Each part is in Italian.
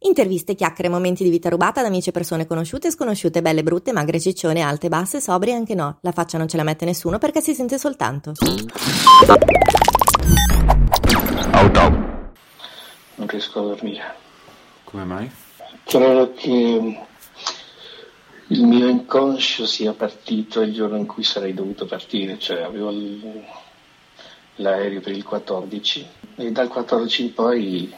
Interviste, chiacchiere, momenti di vita rubata da amici e persone conosciute e sconosciute, belle, brutte, magre, ciccione, alte, basse, sobrie anche no. La faccia non ce la mette nessuno perché si sente soltanto. Auto. Non riesco a dormire. Come mai? Credo che il mio inconscio sia partito il giorno in cui sarei dovuto partire, cioè avevo l'aereo per il 14 e dal 14 in poi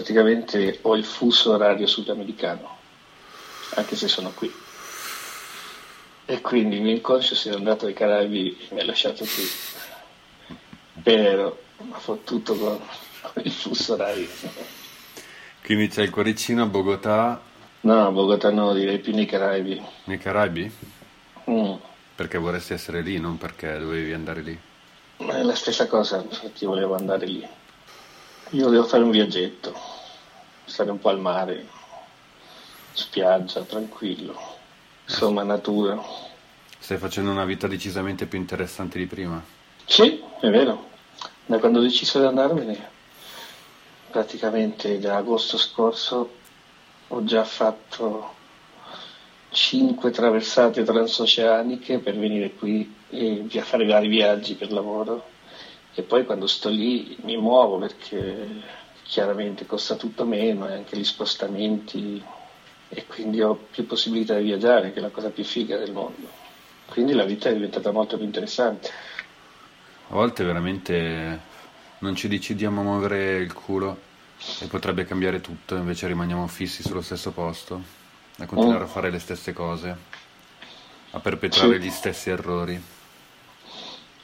praticamente ho il fuso orario sudamericano, anche se sono qui. E quindi il mio inconscio si è andato ai Caraibi e mi ha lasciato qui. Però ha fottuto con, con il fuso orario. Quindi c'è il cuoricino a Bogotà, No, a Bogotà no, direi più nei Caraibi. nei Caraibi? Mm. Perché vorresti essere lì, non perché dovevi andare lì. Ma è la stessa cosa, infatti volevo andare lì. Io volevo fare un viaggetto, stare un po' al mare, spiaggia, tranquillo, insomma natura. Stai facendo una vita decisamente più interessante di prima. Sì, è vero. Da quando ho deciso di andarmene, praticamente da agosto scorso, ho già fatto cinque traversate transoceaniche per venire qui e fare vari viaggi per lavoro. E poi quando sto lì mi muovo perché chiaramente costa tutto meno e anche gli spostamenti e quindi ho più possibilità di viaggiare, che è la cosa più figa del mondo. Quindi la vita è diventata molto più interessante. A volte veramente non ci decidiamo a muovere il culo e potrebbe cambiare tutto, invece rimaniamo fissi sullo stesso posto, a continuare Oh. a fare le stesse cose, a perpetrare Sì. gli stessi errori.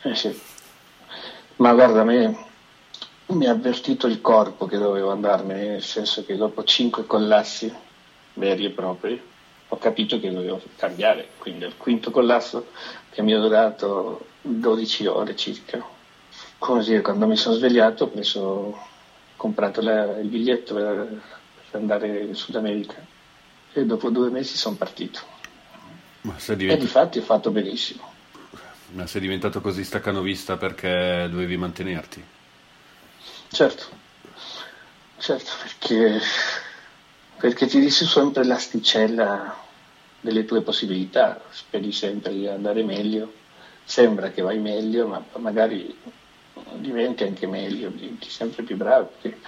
Eh sì. Ma guarda, a me mi ha avvertito il corpo che dovevo andarmene, nel senso che dopo cinque collassi veri e propri ho capito che dovevo cambiare, quindi al quinto collasso che mi è durato 12 ore circa. Così quando mi sono svegliato ho preso, comprato la- il biglietto per, per andare in Sud America e dopo due mesi sono partito. Ma sei, E divent- di fatti ho fatto benissimo. Ma sei diventato così staccanovista perché dovevi mantenerti. Certo, certo, perché, perché ti dici sempre l'asticella delle tue possibilità, speri sempre di andare meglio, sembra che vai meglio, ma magari diventi anche meglio, diventi sempre più bravo, perché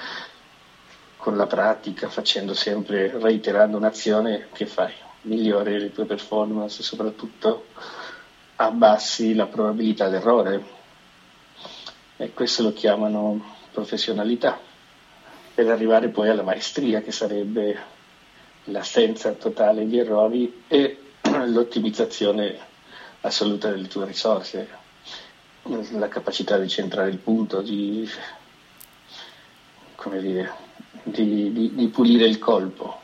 con la pratica, facendo sempre, reiterando un'azione, che fai? Migliori le tue performance soprattutto abbassi la probabilità d'errore. E questo lo chiamano professionalità, per arrivare poi alla maestria, che sarebbe l'assenza totale di errori e l'ottimizzazione assoluta delle tue risorse, la capacità di centrare il punto, di, dire, di, di- di pulire il colpo,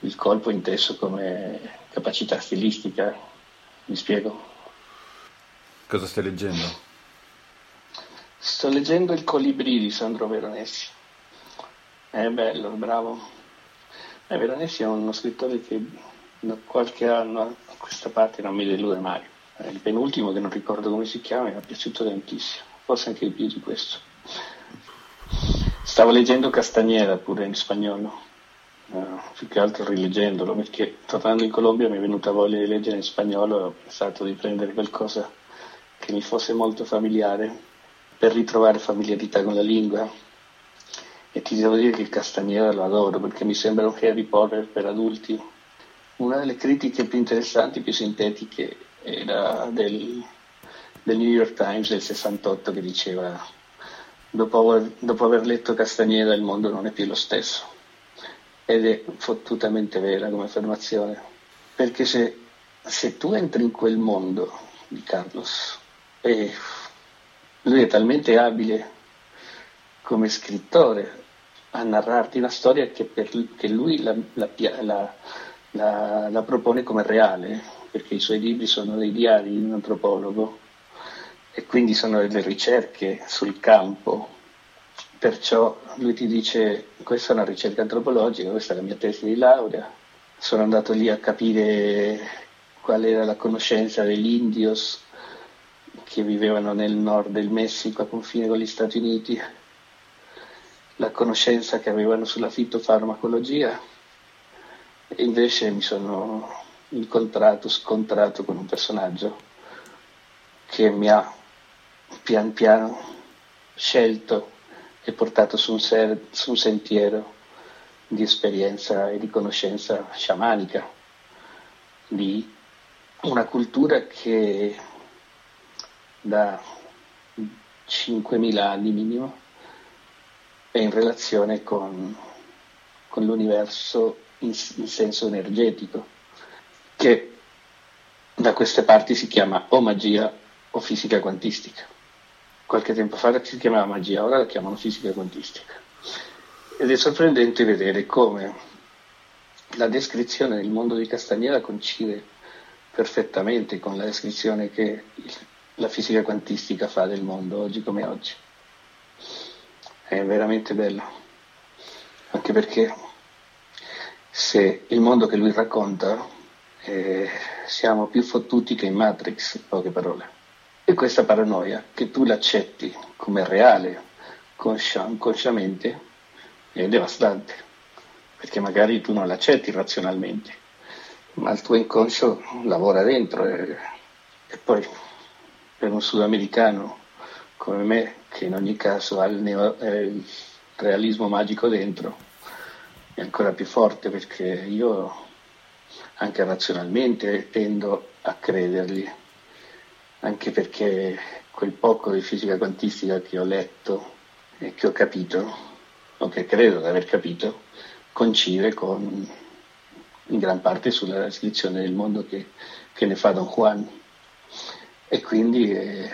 il colpo inteso come capacità stilistica, mi spiego? Cosa stai leggendo? Sto leggendo Il Colibrì di Sandro Veronesi. È bello, bravo. Eh, Veronesi è uno scrittore che da qualche anno a questa parte non mi delude mai. Eh, Il penultimo, che non ricordo come si chiama, mi è piaciuto tantissimo, forse anche di più di questo. Stavo leggendo Castagnera pure in spagnolo, eh, più che altro rileggendolo, perché tornando in Colombia mi è venuta voglia di leggere in spagnolo e ho pensato di prendere qualcosa che mi fosse molto familiare per ritrovare familiarità con la lingua. E ti devo dire che il Castagnera lo adoro perché mi sembra un Harry Potter per adulti. Una delle critiche più interessanti, più sintetiche, era del, del New York Times del 68 che diceva dopo aver, dopo aver letto Castagnera il mondo non è più lo stesso. Ed è fottutamente vera come affermazione. Perché se, se tu entri in quel mondo di Carlos e lui è talmente abile come scrittore a narrarti una storia che, per, che lui la, la, la, la, propone come reale, perché i suoi libri sono dei diari di un antropologo e quindi sono delle ricerche sul campo. Perciò lui ti dice questa è una ricerca antropologica, questa è la mia tesi di laurea. Sono andato lì a capire qual era la conoscenza degli indios che vivevano nel nord del Messico a confine con gli Stati Uniti, la conoscenza che avevano sulla fitofarmacologia e invece mi sono incontrato, scontrato con un personaggio che mi ha pian piano scelto e portato su un, ser- su un sentiero di esperienza e di conoscenza sciamanica, di una cultura che da 5.000 anni minimo è in relazione con, con l'universo in, in, senso energetico, che da queste parti si chiama o magia o fisica quantistica. Qualche tempo fa si chiamava magia, ora la chiamano fisica quantistica. Ed è sorprendente vedere come la descrizione del mondo di Castagnera coincide perfettamente con la descrizione che la fisica quantistica fa del mondo oggi come oggi. È veramente bello, anche perché se il mondo che lui racconta eh, siamo più fottuti che in Matrix, in poche parole. E questa paranoia, che tu l'accetti come reale, conscia, consciamente, è devastante, perché magari tu non l'accetti razionalmente, ma il tuo inconscio lavora dentro e, e poi per un sudamericano come me, che in ogni caso ha il, neo, eh, il realismo magico dentro, è ancora più forte perché io anche razionalmente tendo a credergli, anche perché quel poco di fisica quantistica che ho letto e che ho capito, o che credo di aver capito, coincide con, in gran parte sulla descrizione del mondo che, che ne fa Don Juan. E quindi eh,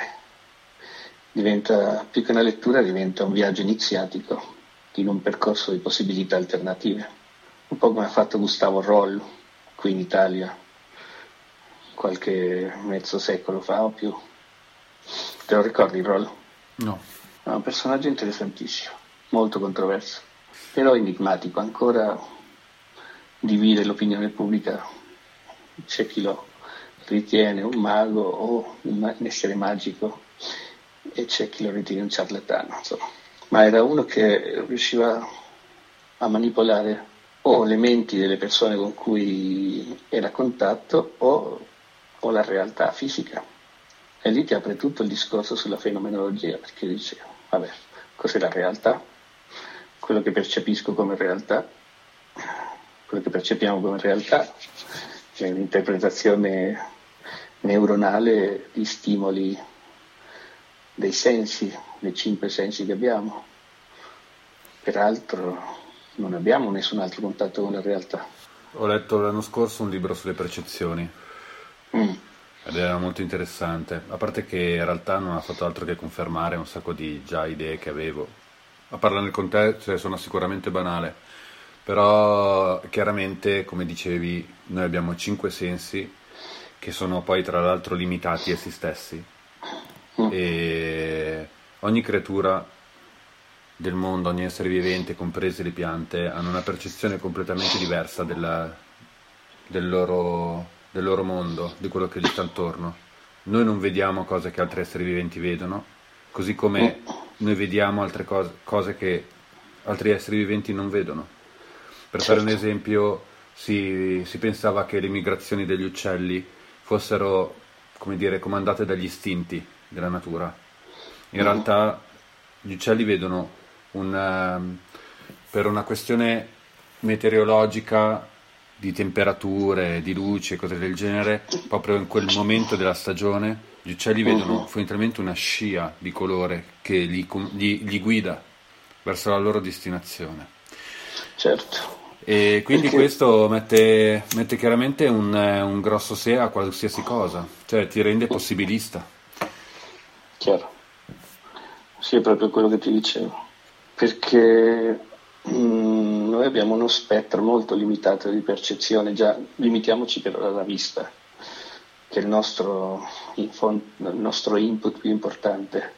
diventa, più che una lettura, diventa un viaggio iniziatico in un percorso di possibilità alternative, un po' come ha fatto Gustavo Roll qui in Italia qualche mezzo secolo fa o più. Te lo ricordi Roll? No. È un personaggio interessantissimo, molto controverso, però enigmatico, ancora divide l'opinione pubblica, c'è chi lo ritiene un mago o un essere magico e c'è chi lo ritiene un ciarlatano, insomma. Ma era uno che riusciva a manipolare o le menti delle persone con cui era a contatto o, o la realtà fisica. E lì ti apre tutto il discorso sulla fenomenologia, perché dice, vabbè, cos'è la realtà? Quello che percepisco come realtà, quello che percepiamo come realtà, è un'interpretazione neuronale di stimoli dei sensi, dei cinque sensi che abbiamo. Peraltro non abbiamo nessun altro contatto con la realtà. Ho letto l'anno scorso un libro sulle percezioni mm. ed era molto interessante, a parte che in realtà non ha fatto altro che confermare un sacco di già idee che avevo. A parlare con te cioè, sono sicuramente banale, però chiaramente, come dicevi, noi abbiamo cinque sensi che sono poi tra l'altro limitati a se stessi. Mm. E ogni creatura del mondo, ogni essere vivente, comprese le piante, hanno una percezione completamente diversa della, del, loro, del loro mondo, di quello che gli sta attorno. Noi non vediamo cose che altri esseri viventi vedono, così come noi vediamo altre cose, cose che altri esseri viventi non vedono. Per certo. fare un certo. esempio, si, si pensava che le migrazioni degli uccelli fossero, come dire, comandate dagli istinti della natura. In mm. realtà gli uccelli vedono un, ehm, per una questione meteorologica di temperature, di luce, cose del genere, proprio in quel momento della stagione, gli uccelli vedono mm-hmm. fondamentalmente una scia di colore che li, gli, gli guida verso la loro destinazione. Certo. E quindi Perché... questo mette, mette chiaramente un, un, grosso se a qualsiasi cosa, cioè ti rende possibilista. Chiaro. Sì, è proprio quello che ti dicevo. Perché Mm, noi abbiamo uno spettro molto limitato di percezione, già limitiamoci per alla vista, che è il nostro, il nostro input più importante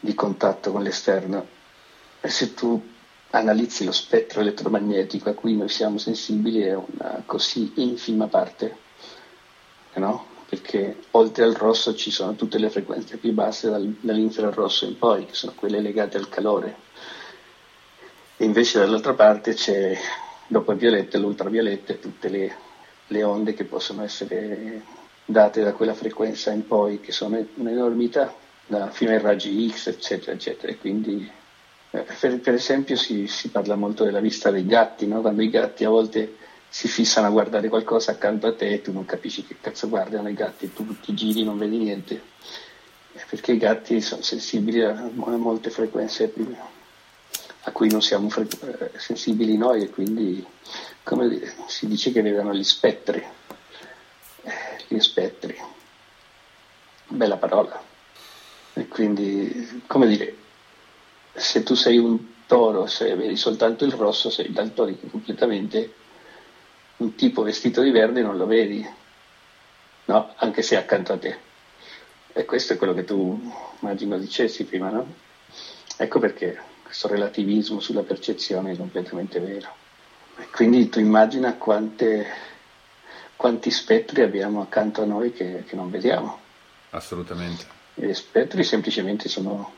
di contatto con l'esterno. E se tu analizzi lo spettro elettromagnetico a cui noi siamo sensibili è una così infima parte, no? perché oltre al rosso ci sono tutte le frequenze più basse dal, dall'infrarosso in poi, che sono quelle legate al calore. E invece dall'altra parte c'è, dopo il violetto e l'ultravioletto, tutte le, le onde che possono essere date da quella frequenza in poi, che sono un'enormità, fino ai raggi X, eccetera, eccetera. E quindi, eh, per, per, esempio, si, si, parla molto della vista dei gatti, no? quando i gatti a volte si fissano a guardare qualcosa accanto a te e tu non capisci che cazzo guardano i gatti, e tu ti giri e non vedi niente, perché i gatti sono sensibili a, molte frequenze a cui non siamo fre- eh, sensibili noi e quindi come si dice che vedono gli spettri, eh, gli spettri, bella parola. E quindi, come dire, se tu sei un toro, se vedi soltanto il rosso, sei daltonico completamente un tipo vestito di verde non lo vedi, no? anche se è accanto a te. E questo è quello che tu immagino dicessi prima, no? Ecco perché questo relativismo sulla percezione è completamente vero. E quindi tu immagina quante, quanti spettri abbiamo accanto a noi che, che non vediamo. Assolutamente. E gli spettri semplicemente sono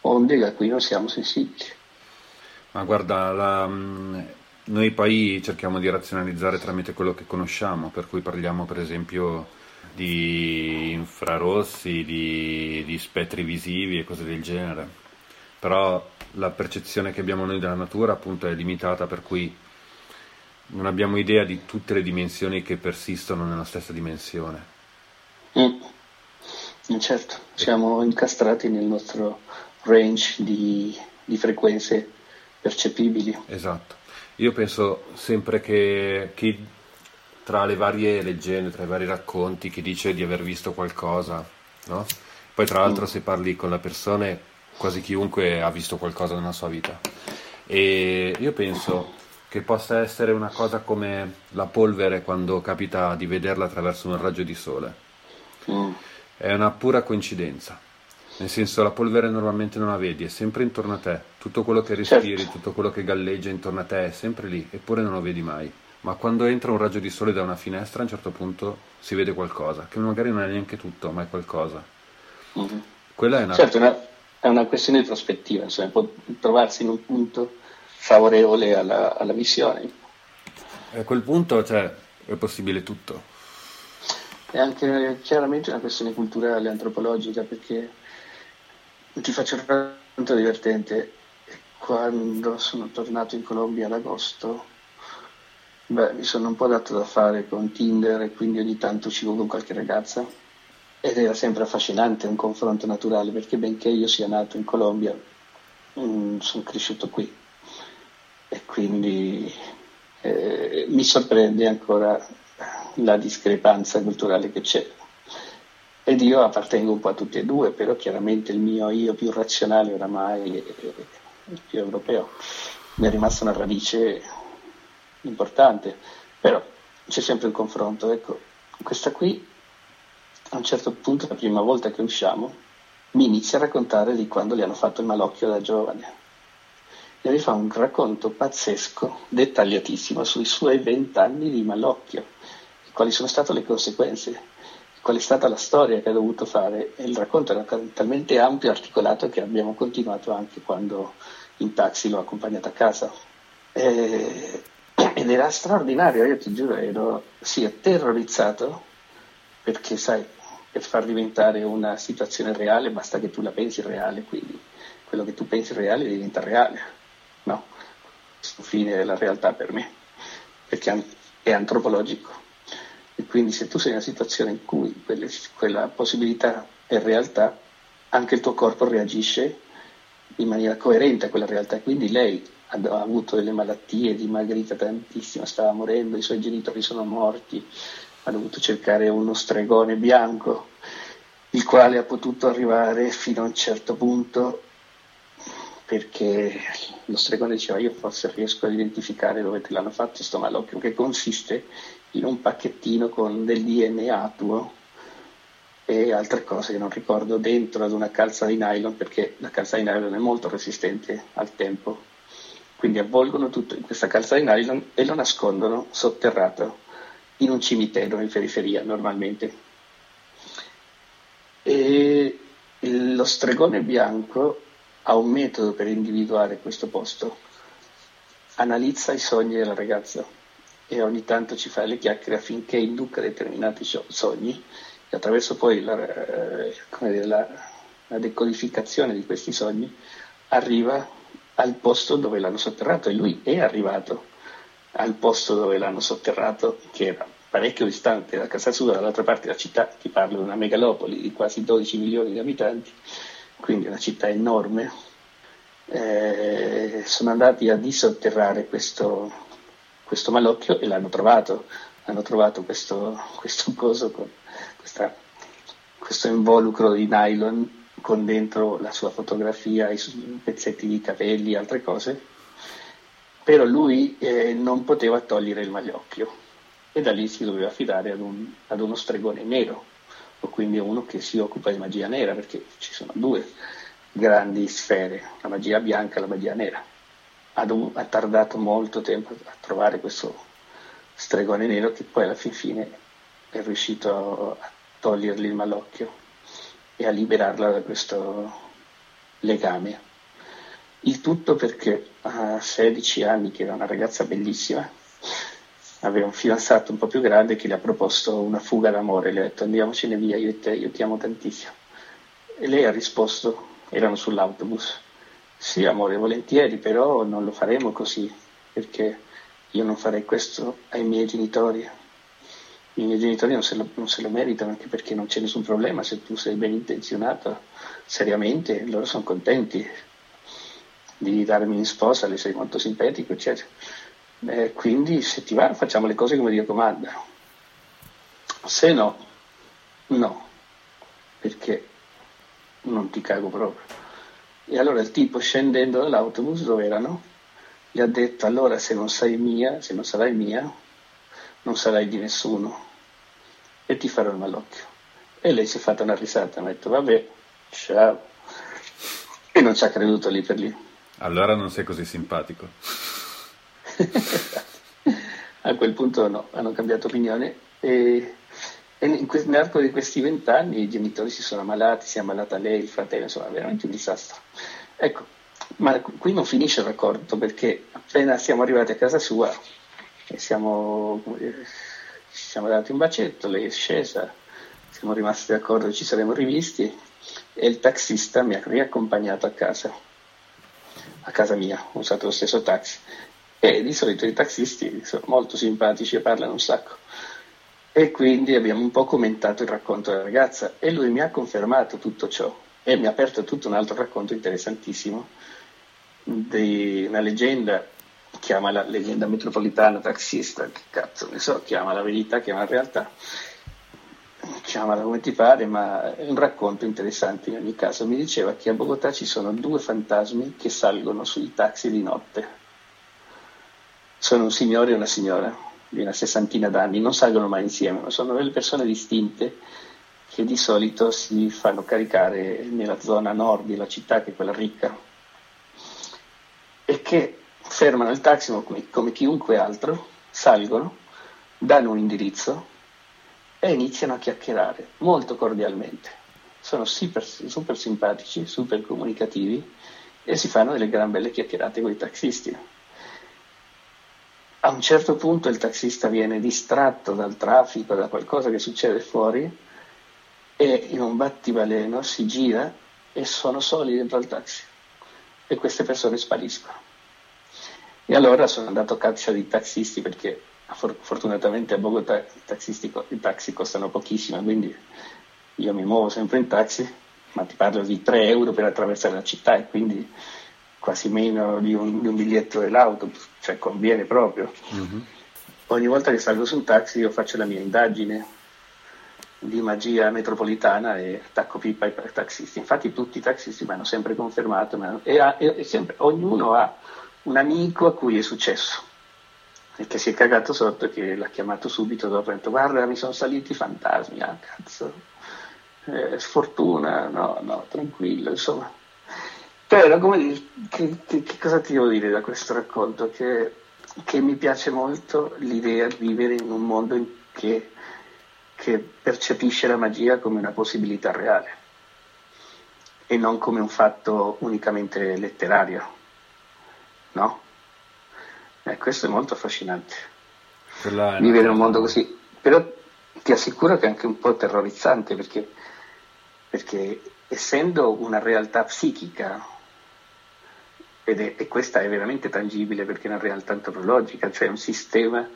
onde a cui non siamo sensibili. Ma guarda, la, noi poi cerchiamo di razionalizzare tramite quello che conosciamo, per cui parliamo per esempio di infrarossi, di, di spettri visivi e cose del genere. Però la percezione che abbiamo noi della natura appunto è limitata, per cui non abbiamo idea di tutte le dimensioni che persistono nella stessa dimensione. Mm. Certo, siamo incastrati nel nostro range di, di frequenze percepibili. Esatto. Io penso sempre che chi tra le varie leggende, tra i vari racconti, chi dice di aver visto qualcosa, no? Poi tra l'altro mm. se parli con le persone, quasi chiunque ha visto qualcosa nella sua vita. E io penso che possa essere una cosa come la polvere quando capita di vederla attraverso un raggio di sole. Mm. È una pura coincidenza. Nel senso, la polvere normalmente non la vedi, è sempre intorno a te. Tutto quello che respiri, certo. tutto quello che galleggia intorno a te è sempre lì, eppure non lo vedi mai. Ma quando entra un raggio di sole da una finestra, a un certo punto si vede qualcosa, che magari non è neanche tutto, ma è qualcosa. Mm-hmm. Quella è una... Certo, una, è una questione di prospettiva, insomma, può trovarsi in un punto favorevole alla, alla visione. A quel punto, cioè, è possibile tutto. È anche chiaramente una questione culturale, antropologica, perché ti faccio un racconto divertente. Quando sono tornato in Colombia ad agosto, beh, mi sono un po' dato da fare con Tinder e quindi ogni tanto uscivo con qualche ragazza ed era sempre affascinante un confronto naturale perché benché io sia nato in Colombia, mm, sono cresciuto qui e quindi eh, mi sorprende ancora la discrepanza culturale che c'è ed io appartengo un po' a tutti e due, però chiaramente il mio io più razionale oramai è più europeo. Mi è rimasta una radice importante, però c'è sempre un confronto. Ecco, questa qui, a un certo punto, la prima volta che usciamo, mi inizia a raccontare di quando gli hanno fatto il malocchio da giovane. E mi fa un racconto pazzesco, dettagliatissimo, sui suoi vent'anni di malocchio, quali sono state le conseguenze qual è stata la storia che ha dovuto fare e il racconto era talmente ampio e articolato che abbiamo continuato anche quando in taxi l'ho accompagnato a casa. E, ed era straordinario, io ti giuro, ero sì, terrorizzato perché sai, per far diventare una situazione reale basta che tu la pensi reale, quindi quello che tu pensi reale diventa reale, no? Questo fine della realtà per me, perché è antropologico. E quindi se tu sei in una situazione in cui quelle, quella possibilità è realtà, anche il tuo corpo reagisce in maniera coerente a quella realtà. Quindi lei ha, ha avuto delle malattie, dimagrita tantissimo, stava morendo, i suoi genitori sono morti, ha dovuto cercare uno stregone bianco, il quale ha potuto arrivare fino a un certo punto perché lo stregone diceva io forse riesco ad identificare dove te l'hanno fatto sto malocchio che consiste in un pacchettino con del DNA tuo e altre cose che non ricordo dentro ad una calza di nylon perché la calza di nylon è molto resistente al tempo. Quindi avvolgono tutto in questa calza di nylon e lo nascondono sotterrato in un cimitero in periferia normalmente e lo stregone bianco ha un metodo per individuare questo posto. Analizza i sogni della ragazza e ogni tanto ci fa le chiacchiere affinché induca determinati sogni e attraverso poi la, eh, dire, la, la decodificazione di questi sogni arriva al posto dove l'hanno sotterrato e lui è arrivato al posto dove l'hanno sotterrato che era parecchio distante da casa sua, dall'altra parte della città, ti parlo di una megalopoli di quasi 12 milioni di abitanti, quindi una città enorme, eh, sono andati a disotterrare questo, questo, malocchio e l'hanno trovato, hanno trovato questo, questo coso, con questa, questo involucro di nylon con dentro la sua fotografia, i pezzetti di capelli, altre cose, però lui eh, non poteva togliere il magliocchio e da lì si doveva affidare ad, un, ad uno stregone nero, o quindi a uno che si occupa di magia nera, perché ci sono due grandi sfere, la magia bianca e la magia nera. Dov- ha tardato molto tempo a trovare questo stregone nero che poi alla fin fine è riuscito a togliergli il malocchio e a liberarla da questo legame. Il tutto perché a 16 anni, che era una ragazza bellissima, aveva un fidanzato un po' più grande che le ha proposto una fuga d'amore, le ha detto andiamocene via, io e te, io ti amo tantissimo. E lei ha risposto erano sull'autobus. Sì, amore, volentieri, però non lo faremo così, perché io non farei questo ai miei genitori. I miei genitori non se lo, non se lo meritano, anche perché non c'è nessun problema se tu sei ben intenzionato, seriamente, loro sono contenti di darmi in sposa, le sei molto simpatico, eccetera. Eh, quindi se ti va facciamo le cose come Dio comanda. Se no, no, perché non ti cago proprio. E allora il tipo scendendo dall'autobus dove erano, gli ha detto allora se non sei mia, se non sarai mia, non sarai di nessuno e ti farò il malocchio. E lei si è fatta una risata, mi ha detto vabbè, ciao. E non ci ha creduto lì per lì. Allora non sei così simpatico. A quel punto no, hanno cambiato opinione e e nell'arco di questi vent'anni i genitori si sono ammalati, si è ammalata lei, il fratello, insomma, veramente un disastro. Ecco, ma qui non finisce il racconto perché appena siamo arrivati a casa sua e siamo, ci siamo dati un bacetto, lei è scesa, siamo rimasti d'accordo ci saremmo rivisti e il taxista mi ha riaccompagnato a casa, a casa mia, ho usato lo stesso taxi. E di solito i taxisti sono molto simpatici e parlano un sacco. E quindi abbiamo un po' commentato il racconto della ragazza e lui mi ha confermato tutto ciò e mi ha aperto tutto un altro racconto interessantissimo di una leggenda, chiama la leggenda metropolitana taxista, che cazzo ne so, chiama la verità, chiama la realtà, chiamala come ti pare, ma è un racconto interessante in ogni caso. Mi diceva che a Bogotà ci sono due fantasmi che salgono sui taxi di notte. Sono un signore e una signora di una sessantina d'anni, non salgono mai insieme, ma sono delle persone distinte che di solito si fanno caricare nella zona nord della città, che è quella ricca, e che fermano il taxi come, come chiunque altro, salgono, danno un indirizzo e iniziano a chiacchierare molto cordialmente. Sono super, super simpatici, super comunicativi e si fanno delle gran belle chiacchierate con i taxisti a un certo punto il taxista viene distratto dal traffico, da qualcosa che succede fuori e in un battibaleno si gira e sono soli dentro al taxi e queste persone spariscono. E allora sono andato a caccia di taxisti perché fortunatamente a Bogotà i, i taxi costano pochissimo, quindi io mi muovo sempre in taxi, ma ti parlo di 3 euro per attraversare la città e quindi quasi meno di un, di un biglietto dell'autobus, cioè conviene proprio. Mm-hmm. Ogni volta che salgo su un taxi io faccio la mia indagine, di magia metropolitana e attacco pipa ai taxisti. Infatti tutti i taxisti mi hanno sempre confermato ma, e, ha, e sempre, ognuno ha un amico a cui è successo e che si è cagato sotto che l'ha chiamato subito dopo e ha detto guarda mi sono saliti i fantasmi, ah cazzo, eh, sfortuna, no, no, tranquillo, insomma. Però come che, che, che, cosa ti devo dire da questo racconto? Che, che mi piace molto l'idea di vivere in un mondo in che che percepisce la magia come una possibilità reale e non come un fatto unicamente letterario. No? Eh, questo è molto affascinante. Vivere in un mondo così. Però ti assicuro che è anche un po' terrorizzante perché, perché essendo una realtà psichica, ed è, e questa è veramente tangibile perché è una realtà antropologica, cioè un sistema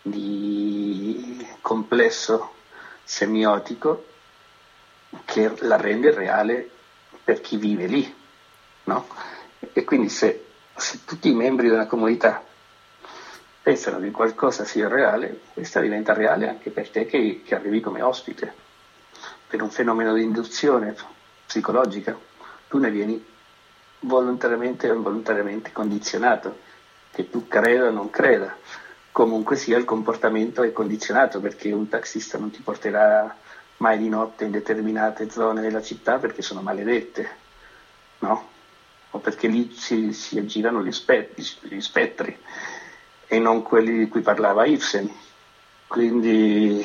di complesso semiotico che la rende reale per chi vive lì. No? E quindi se, se tutti i membri di una comunità pensano che qualcosa sia reale, questa diventa reale anche per te che, che arrivi come ospite, per un fenomeno di induzione psicologica. Tu ne vieni volontariamente o involontariamente condizionato, che tu creda o non creda comunque sia il comportamento è condizionato perché un taxista non ti porterà mai di notte in determinate zone della città perché sono maledette, no? O perché lì si, si aggirano gli, spettri, gli spettri e non quelli di cui parlava Ibsen. Quindi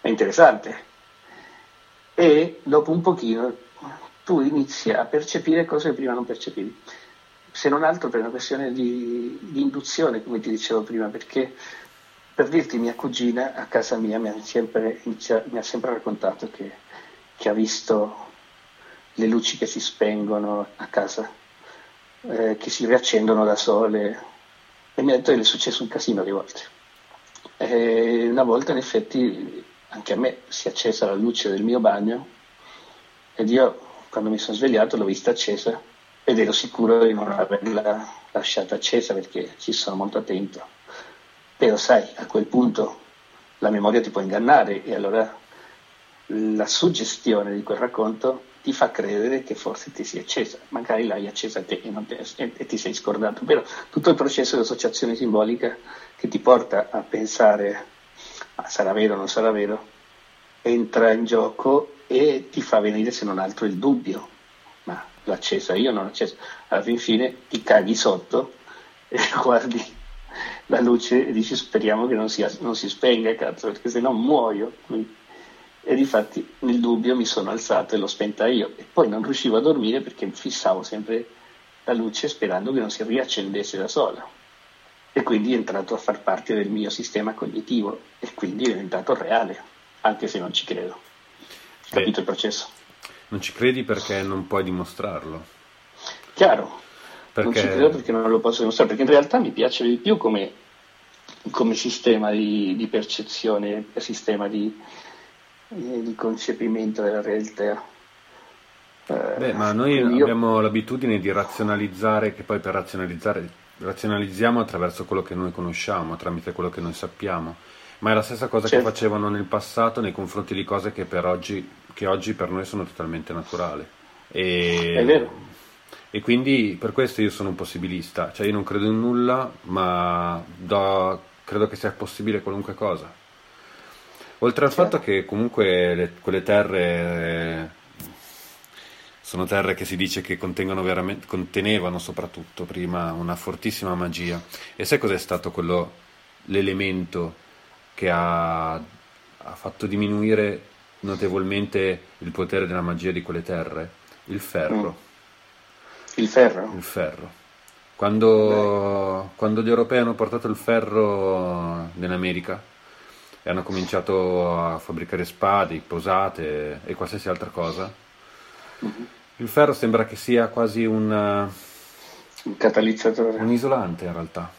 è interessante. E dopo un pochino tu inizi a percepire cose che prima non percepivi se non altro per una questione di, di induzione, come ti dicevo prima, perché per dirti mia cugina a casa mia mi ha sempre, mi ha sempre raccontato che, che, ha visto le luci che si spengono a casa, eh, che si riaccendono da sole e mi ha detto che le è successo un casino di volte. E una volta in effetti anche a me si è accesa la luce del mio bagno ed io quando mi sono svegliato l'ho vista accesa ed ero sicuro di non averla lasciata accesa perché ci sono molto attento. Però sai, a quel punto la memoria ti può ingannare e allora la suggestione di quel racconto ti fa credere che forse ti sia accesa, magari l'hai accesa te e, te, e, ti sei scordato, però tutto il processo di associazione simbolica che ti porta a pensare ah, sarà vero o non sarà vero, entra in gioco e ti fa venire se non altro il dubbio, ma l'ho accesa io, non l'ho accesa. Alla fin fine ti caghi sotto e guardi la luce e dici speriamo che non, sia, non si spenga, cazzo, perché se no muoio. E difatti nel dubbio mi sono alzato e l'ho spenta io. E poi non riuscivo a dormire perché fissavo sempre la luce sperando che non si riaccendesse da sola. E quindi è entrato a far parte del mio sistema cognitivo e quindi è diventato reale, anche se non ci credo. Capito il processo? Non ci credi perché non puoi dimostrarlo. Chiaro, perché... non ci credo perché non lo posso dimostrare, perché in realtà mi piace di più come, come sistema di, di, percezione, sistema di, di, concepimento della realtà. Eh, Beh, ma noi io... abbiamo l'abitudine di razionalizzare, che poi per razionalizzare razionalizziamo attraverso quello che noi conosciamo, tramite quello che noi sappiamo. Ma è la stessa cosa certo. che facevano nel passato nei confronti di cose che per oggi che oggi per noi sono totalmente naturali. E, È vero. E quindi per questo io sono un possibilista, cioè io non credo in nulla, ma do, credo che sia possibile qualunque cosa. Oltre al fatto che comunque le, quelle terre sono terre che si dice che contenevano soprattutto prima una fortissima magia. E sai cos'è stato quello, l'elemento che ha, ha fatto diminuire notevolmente il potere della magia di quelle terre? Il ferro. Mm. Il ferro? Il ferro. Quando, quando, gli europei hanno portato il ferro in America e hanno cominciato a fabbricare spade, posate e qualsiasi altra cosa, mm-hmm. il ferro sembra che sia quasi un, un catalizzatore. Un isolante in realtà.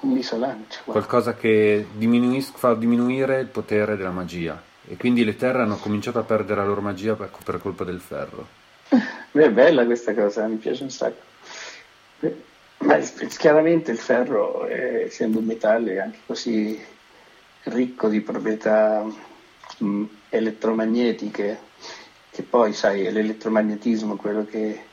Un isolante. Wow. Qualcosa che diminuis- fa diminuire il potere della magia e quindi le terre hanno cominciato a perdere la loro magia per, per colpa del ferro. Beh, è bella questa cosa, mi piace un sacco. Ma chiaramente il ferro, è, essendo un metallo, è anche così ricco di proprietà mh, elettromagnetiche, che poi sai è l'elettromagnetismo quello che,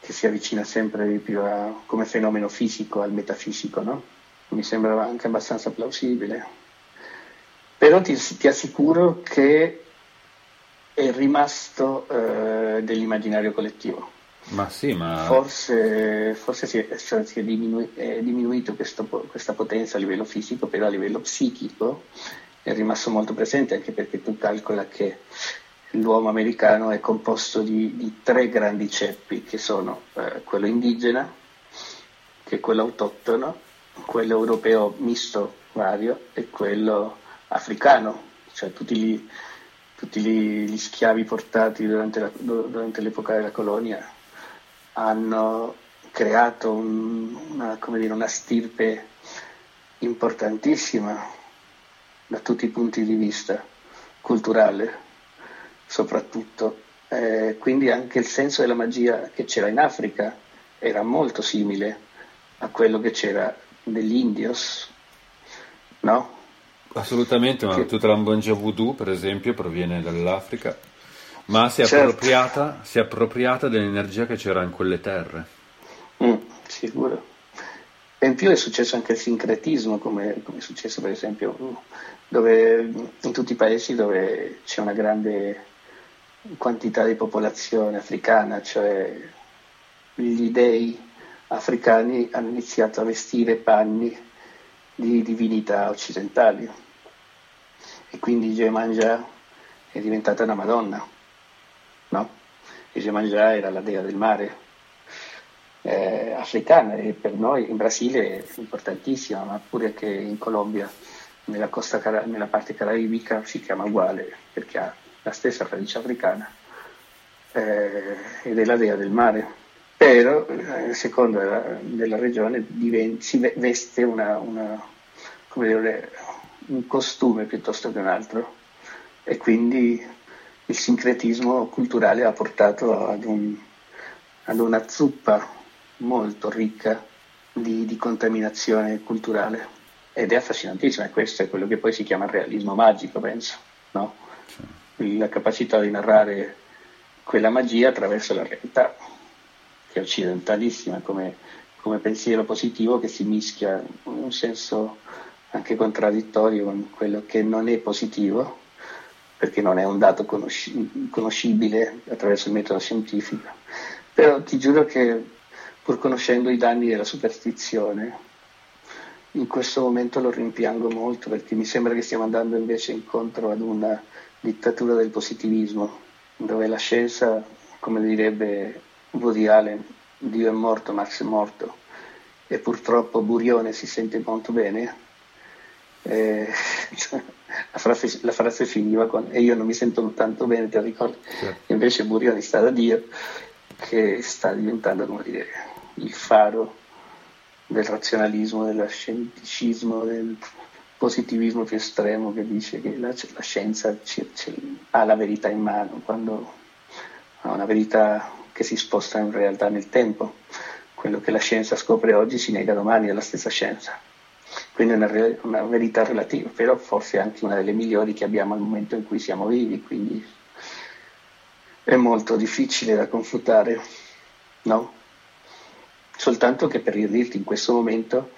che, si avvicina sempre di più a, come fenomeno fisico al metafisico, no? mi sembra anche abbastanza plausibile. Però ti, ti assicuro che è rimasto eh, dell'immaginario collettivo. Ma sì, ma... Forse, forse si, è, cioè, si è, diminu- è diminuito questo, questa potenza a livello fisico, però a livello psichico è rimasto molto presente, anche perché tu calcola che l'uomo americano è composto di, di tre grandi ceppi, che sono eh, quello indigena, che è quello autoctono, quello europeo misto vario e quello africano, cioè tutti gli, tutti gli, gli schiavi portati durante, la, durante l'epoca della colonia hanno creato un, una, dire, una, stirpe importantissima da tutti i punti di vista, culturale soprattutto. Eh, quindi anche il senso della magia che c'era in Africa era molto simile a quello che c'era degli indios, no? Assolutamente, ma che... tutta la Mbongia Voodoo, per esempio, proviene dall'Africa ma si è, certo. appropriata, si è appropriata dell'energia che c'era in quelle terre. Mm, sicuro. E in più è successo anche il sincretismo, come, come, è successo per esempio dove, in tutti i paesi dove c'è una grande quantità di popolazione africana, cioè gli dei africani hanno iniziato a vestire panni di divinità occidentali e quindi Gemanja è diventata una Madonna? Iemanjá era la dea del mare eh, africana e per noi in Brasile è importantissima, ma pure che in Colombia, nella, costa, nella parte caraibica, si chiama uguale perché ha la stessa radice africana eh, ed è la dea del mare. Però, eh, secondo la, della regione, diventa, si veste una, una, dire, un costume piuttosto che un altro e quindi il sincretismo culturale ha portato ad, un, ad una zuppa molto ricca di, di, contaminazione culturale ed è affascinantissima questo è quello che poi si chiama realismo magico, penso, no? la capacità di narrare quella magia attraverso la realtà, che è occidentalissima come, come pensiero positivo che si mischia in un senso anche contraddittorio con quello che non è positivo perché non è un dato conosci- conoscibile attraverso il metodo scientifico. Però ti giuro che pur conoscendo i danni della superstizione, in questo momento lo rimpiango molto perché mi sembra che stiamo andando invece incontro ad una dittatura del positivismo, dove la scienza, come direbbe Woody Allen, Dio è morto, Max è morto, e purtroppo Burione si sente molto bene. Eh, la frase, la frase, finiva con e io non mi sento tanto bene, ti ricordi? Certo. Invece Burioni sta da Dio che sta diventando come dire, il faro del razionalismo, dello scienticismo, del positivismo più estremo che dice che la, la scienza c- c- ha la verità in mano, quando ha una verità che si sposta in realtà nel tempo. Quello che la scienza scopre oggi si nega domani alla stessa scienza quindi è una, una, verità relativa, però forse anche una delle migliori che abbiamo al momento in cui siamo vivi, quindi è molto difficile da confutare, no? Soltanto che per dirti in questo momento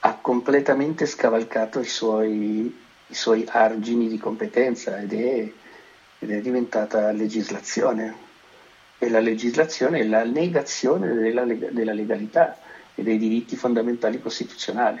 ha completamente scavalcato i suoi, i suoi argini di competenza ed è, ed è diventata legislazione. E la legislazione è la negazione della, della legalità e dei diritti fondamentali costituzionali.